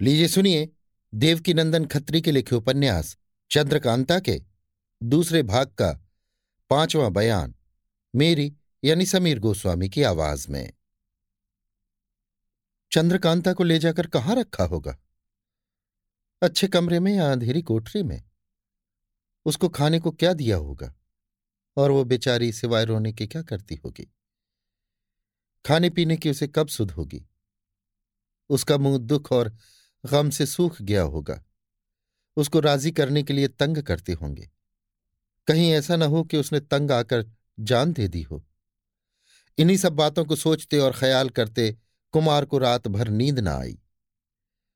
लीजिए, सुनिए। देवकीनंदन खत्री के लिखे उपन्यास, चंद्रकांता के, दूसरे भाग का, पांचवां बयान, मेरी यानी समीर गोस्वामी की आवाज़ में। चंद्रकांता को ले जाकर कहाँ रखा होगा? अच्छे कमरे में या अंधेरी कोठरी में? उसको खाने को क्या दिया होगा? और वो बेचारी सिवाय रोने के क्या करती होगी? खाने पीने की उसे कब सुध होगी? उसका मुँह दुख और गम से सूख गया होगा। उसको राज़ी करने के लिए तंग करते होंगे। कहीं ऐसा न हो कि उसने तंग आकर जान दे दी हो। इन्हीं सब बातों को सोचते और ख्याल करते कुमार को रात भर नींद न आई।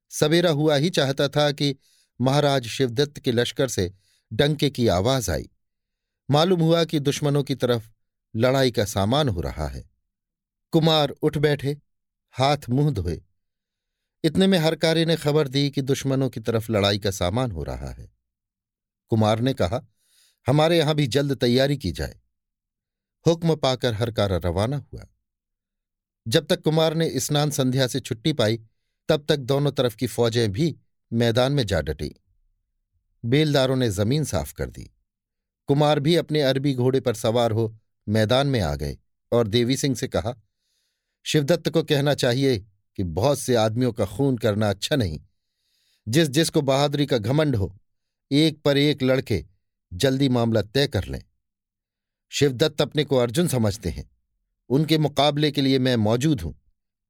सवेरा हुआ ही चाहता था कि महाराज शिवदत्त के लश्कर से डंके की आवाज़ आई। मालूम हुआ कि दुश्मनों की तरफ़ लड़ाई का सामान हो रहा है। कुमार उठ बैठे, हाथ मुँह धोए। इतने में हरकारी ने खबर दी कि दुश्मनों की तरफ़ लड़ाई का सामान हो रहा है। कुमार ने कहा, हमारे यहाँ भी जल्द तैयारी की जाए। हुक्म पाकर हरकारा रवाना हुआ। जब तक कुमार ने स्नान संध्या से छुट्टी पाई, तब तक दोनों तरफ़ की फौजें भी मैदान में जा डटी। बेलदारों ने ज़मीन साफ़ कर दी। कुमार भी अपने अरबी घोड़े पर सवार हो मैदान में आ गए और देवी सिंह से कहा, शिवदत्त को कहना चाहिए कि बहुत से आदमियों का खून करना अच्छा नहीं। जिस जिसको बहादुरी का घमंड हो, एक पर एक लड़के जल्दी मामला तय कर लें। शिवदत्त अपने को अर्जुन समझते हैं। उनके मुकाबले के लिए मैं मौजूद हूँ।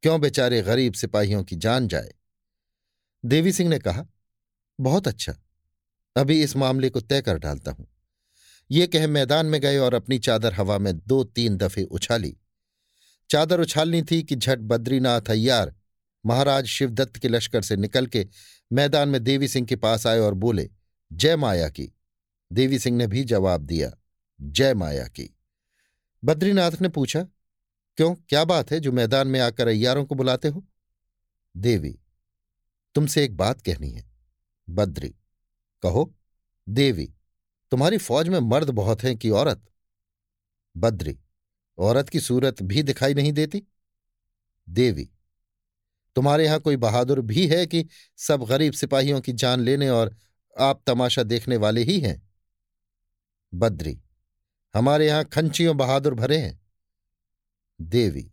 क्यों बेचारे गरीब सिपाहियों की जान जाए? देवी सिंह ने कहा, बहुत अच्छा। अभी इस मामले को तय कर डालता हूँ। ये कह मैदान में गए और अपनी चादर हवा में दो तीन दफे उछाली। चादर उछालनी थी कि झट बद्रीनाथ अय्यार महाराज शिवदत्त के लश्कर से निकल के मैदान में देवी सिंह के पास आए और बोले, जय माया की। देवी सिंह ने भी जवाब दिया, जय माया की। बद्रीनाथ ने पूछा, क्यों? क्या बात है जो मैदान में आकर अय्यारों को बुलाते हो? देवी, तुमसे एक बात कहनी है। बद्री, कहो, देवी, तुम्हारी फौज में मर्द बहुत हैं कि औरत? बद्री औरत की सूरत भी दिखाई नहीं देती? देवी, तुम्हारे यहाँ कोई बहादुर भी है कि सब गरीब सिपाहियों की जान लेने और आप तमाशा देखने वाले ही हैं? बद्री, हमारे यहाँ खंचियों बहादुर भरे हैं। देवी,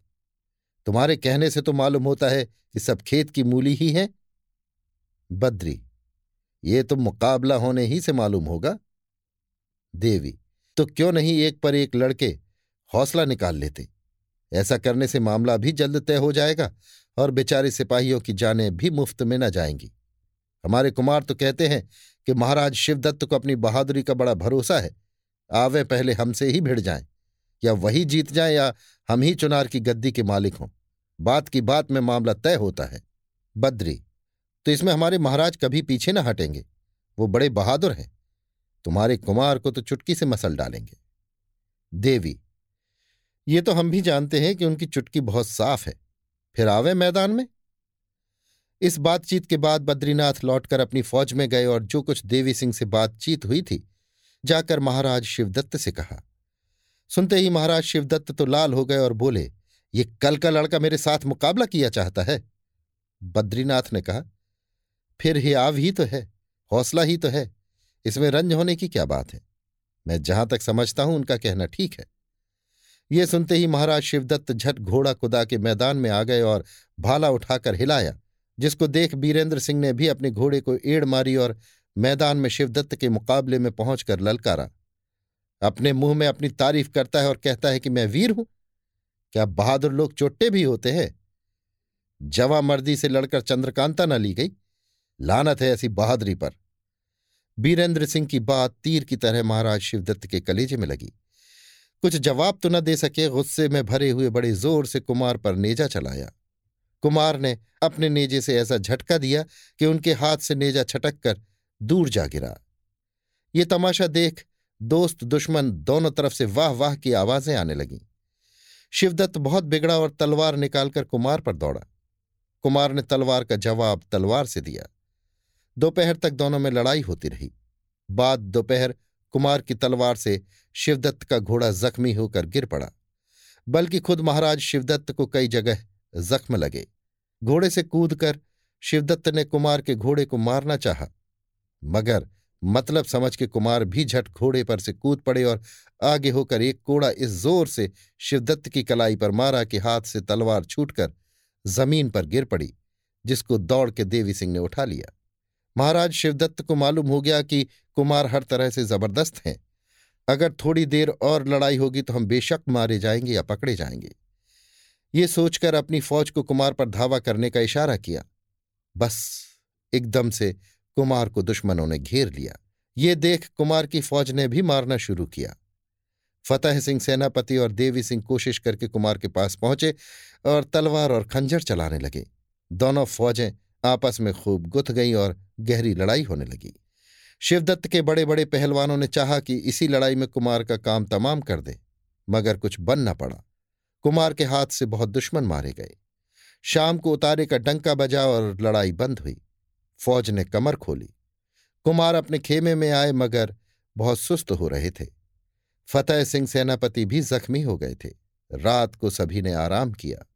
तुम्हारे कहने से तो मालूम होता है कि सब खेत की मूली ही है। बद्री, ये तो मुकाबला होने ही से मालूम होगा। देवी तो क्यों नहीं एक पर एक लड़के हौसला निकाल लेते। ऐसा करने से मामला भी जल्द तय हो जाएगा और बेचारे सिपाहियों की जानें भी मुफ़्त में न जाएँगी। हमारे कुमार तो कहते हैं कि महाराज शिवदत्त को अपनी बहादुरी का बड़ा भरोसा है। आवे पहले हमसे ही भिड़ जाएँ, या वही जीत जाए, या हम ही चुनार की गद्दी के मालिक हों। बात की बात में मामला तय होता है। बद्री तो इसमें हमारे महाराज कभी पीछे न हटेंगे। वो बड़े बहादुर हैं। तुम्हारे कुमार को तो चुटकी से मसल डालेंगे। देवी ये तो हम भी जानते हैं कि उनकी चुटकी बहुत साफ़ है। फिर आवे मैदान में? इस बातचीत के बाद बद्रीनाथ लौटकर अपनी फौज में गए और जो कुछ देवी सिंह से बातचीत हुई थी, जाकर महाराज शिवदत्त से कहा। सुनते ही महाराज शिवदत्त तो लाल हो गए और बोले, ये कल का लड़का मेरे साथ मुकाबला किया चाहता है? बद्रीनाथ ने कहा, फिर ही आव ही तो है, हौसला ही तो है। इसमें रंज होने की क्या बात है? मैं जहाँ तक समझता हूँ उनका कहना ठीक है। ये सुनते ही महाराज शिवदत्त झट घोड़ा कुदा के मैदान में आ गए और भाला उठाकर हिलाया, जिसको देख बीरेंद्र सिंह ने भी अपने घोड़े को एड़ मारी और मैदान में शिवदत्त के मुकाबले में पहुंचकर ललकारा। अपने मुँह में अपनी तारीफ़ करता है और कहता है कि मैं वीर हूँ। क्या बहादुर लोग चोट्टे भी होते हैं? जवा मर्दी से लड़कर चंद्रकांता न ली गई। लानत है ऐसी बहादुरी पर। बीरेंद्र सिंह की बात तीर की तरह महाराज शिवदत्त के कलेजे में लगी। कुछ जवाब तो न दे सके, गुस्से में भरे हुए बड़े ज़ोर से कुमार पर नेजा चलाया। कुमार ने अपने नेजे से ऐसा झटका दिया कि उनके हाथ से नेजा छटक कर दूर जा गिरा। ये तमाशा देख दोस्त, दुश्मन दोनों तरफ़ से वाह वाह की आवाज़ें आने लगीं। शिवदत्त बहुत बिगड़ा और तलवार निकालकर कुमार पर दौड़ा। कुमार ने तलवार का जवाब तलवार से दिया। दोपहर तक दोनों में लड़ाई होती रही। बाद दोपहर कुमार की तलवार से शिवदत्त का घोड़ा जख्मी होकर गिर पड़ा। बल्कि खुद महाराज शिवदत्त को कई जगह जख्म लगे। घोड़े से कूदकर शिवदत्त ने कुमार के घोड़े को मारना चाहा। मगर मतलब समझ के कुमार भी झट घोड़े पर से कूद पड़े और आगे होकर एक कोड़ा इस ज़ोर से शिवदत्त की कलाई पर मारा कि हाथ से तलवार छूटकर ज़मीन पर गिर पड़ी, जिसको दौड़ के देवी सिंह ने उठा लिया। महाराज शिवदत्त को मालूम हो गया कि कुमार हर तरह से ज़बरदस्त हैं। अगर थोड़ी देर और लड़ाई होगी तो हम बेशक मारे जाएँगे या पकड़े जाएँगे। ये सोचकर अपनी फौज को कुमार पर धावा करने का इशारा किया। बस, एकदम से कुमार को दुश्मनों ने घेर लिया। ये देख कुमार की फौज ने भी मारना शुरू किया। फतेह सिंह सेनापति और देवी सिंह कोशिश करके कुमार के पास पहुँचे और तलवार और खंजर चलाने लगे। दोनों फौजें आपस में खूब गुथ गईं और गहरी लड़ाई होने लगी। शिवदत्त के बड़े बड़े पहलवानों ने चाहा कि इसी लड़ाई में कुमार का काम तमाम कर दे, मगर कुछ बन न पड़ा। कुमार के हाथ से बहुत दुश्मन मारे गए। शाम को उतारे का डंका बजा और लड़ाई बंद हुई। फौज ने कमर खोली। कुमार अपने खेमे में आए, मगर बहुत सुस्त हो रहे थे। फतेह सिंह सेनापति भी जख्मी हो गए थे। रात को सभी ने आराम किया।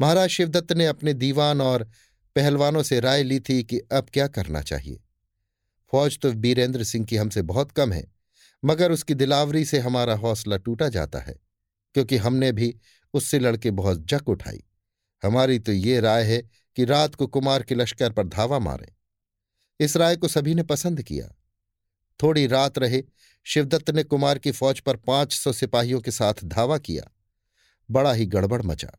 महाराज शिवदत्त ने अपने दीवान और पहलवानों से राय ली थी कि अब क्या करना चाहिए। फौज तो बीरेंद्र सिंह की हमसे बहुत कम है, मगर उसकी दिलावरी से हमारा हौसला टूटा जाता है, क्योंकि हमने भी उससे लड़के बहुत जक उठाई। हमारी तो ये राय है कि रात को कुमार के लश्कर पर धावा मारें। इस राय को सभी ने पसंद किया। थोड़ी रात रहे, शिवदत्त ने कुमार की फौज पर पाँच सौ सिपाहियों के साथ धावा किया। बड़ा ही गड़बड़ मचा।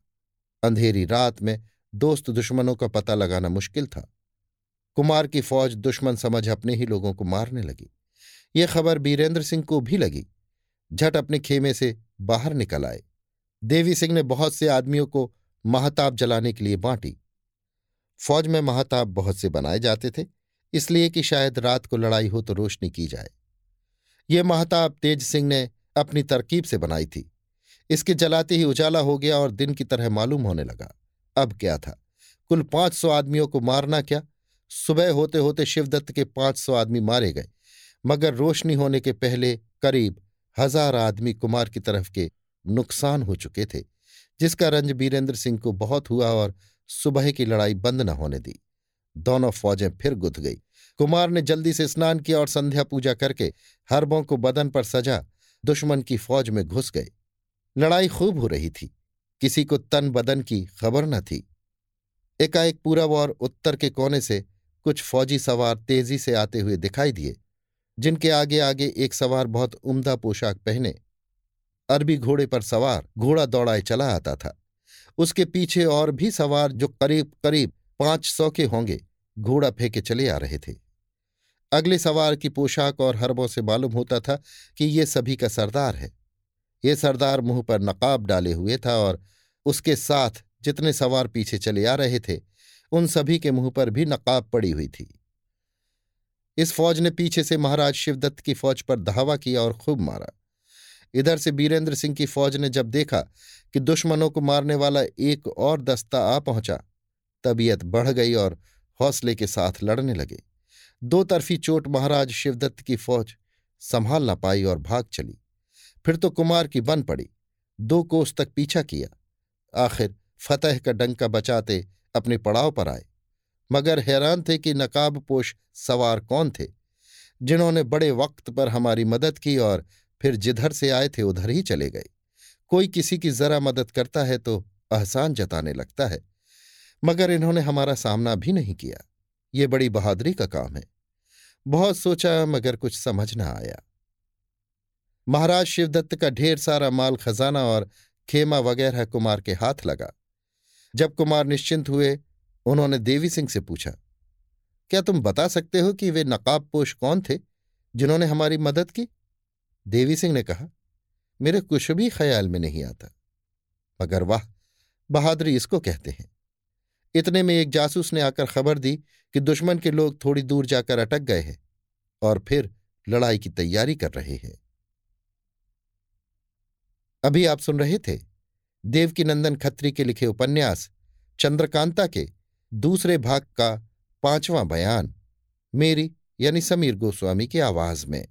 अंधेरी रात में दोस्त दुश्मनों का पता लगाना मुश्किल था। कुमार की फौज दुश्मन समझ अपने ही लोगों को मारने लगी। ये खबर बीरेंद्र सिंह को भी लगी। झट अपने खेमे से बाहर निकल आए। देवी सिंह ने बहुत से आदमियों को महताब जलाने के लिए बांटी। फौज में महताब बहुत से बनाए जाते थे, इसलिए कि शायद रात को लड़ाई हो तो रोशनी की जाए। ये महताब तेज सिंह ने अपनी तरकीब से बनाई थी। इसके जलाते ही उजाला हो गया और दिन की तरह मालूम होने लगा। अब क्या था? कुल पाँच सौ आदमियों को मारना क्या? सुबह होते होते शिवदत्त के पाँच सौ आदमी मारे गए, मगर रोशनी होने के पहले करीब हज़ार आदमी कुमार की तरफ़ के नुकसान हो चुके थे, जिसका रंज बीरेंद्र सिंह को बहुत हुआ और सुबह की लड़ाई बंद न होने दी। दोनों फौजें फिर गुथ गई। कुमार ने जल्दी से स्नान किया और संध्या पूजा करके हरबों को बदन पर सजा दुश्मन की फौज में घुस गए। लड़ाई खूब हो रही थी, किसी को तन बदन की खबर न थी। एकाएक पूरब और उत्तर के कोने से कुछ फौजी सवार तेज़ी से आते हुए दिखाई दिए, जिनके आगे आगे एक सवार बहुत उम्दा पोशाक पहने। अरबी घोड़े पर सवार घोड़ा दौड़ाए चला आता था। उसके पीछे और भी सवार जो करीब करीब पाँच सौ के होंगे, घोड़ा फेंके चले आ रहे थे। अगले सवार की पोशाक और हरबों से मालूम होता था कि ये सभी का सरदार है। ये सरदार मुँह पर नकाब डाले हुए था और उसके साथ जितने सवार पीछे चले आ रहे थे उन सभी के मुँह पर भी नकाब पड़ी हुई थी। इस फौज ने पीछे से महाराज शिवदत्त की फौज पर धावा किया और खूब मारा। इधर से बीरेंद्र सिंह की फौज ने जब देखा कि दुश्मनों को मारने वाला एक और दस्ता आ पहुँचा, तबीयत बढ़ गई और हौसले के साथ लड़ने लगे। दो तरफी चोट महाराज शिवदत्त की फौज संभाल ना पाई और भाग चली। फिर तो कुमार की बन पड़ी, दो कोस तक पीछा किया। आखिर फतेह का डंका बचाते अपने पड़ाव पर आए। मगर हैरान थे कि नकाबपोश सवार कौन थे, जिन्होंने बड़े वक्त पर हमारी मदद की और फिर जिधर से आए थे उधर ही चले गए। कोई किसी की जरा मदद करता है तो अहसान जताने लगता है, मगर इन्होंने हमारा सामना भी नहीं किया। ये बड़ी बहादुरी का काम है। बहुत सोचा, मगर कुछ समझ न आया। महाराज शिवदत्त का ढेर सारा माल खजाना और खेमा वगैरह कुमार के हाथ लगा। जब कुमार निश्चिंत हुए, उन्होंने देवी सिंह से पूछा, क्या तुम बता सकते हो कि वे नकाबपोश कौन थे, जिन्होंने हमारी मदद की? देवी सिंह ने कहा, मेरे कुछ भी ख्याल में नहीं आता। मगर वाह, बहादुरी इसको कहते हैं। इतने में एक जासूस ने आकर खबर दी कि दुश्मन के लोग थोड़ी दूर जाकर अटक गए हैं और फिर लड़ाई की तैयारी कर रहे हैं। अभी आप सुन रहे थे देवकीनंदन खत्री के लिखे उपन्यास, चंद्रकांता के दूसरे भाग का पांचवां बयान, मेरी यानी समीर गोस्वामी की आवाज़ में।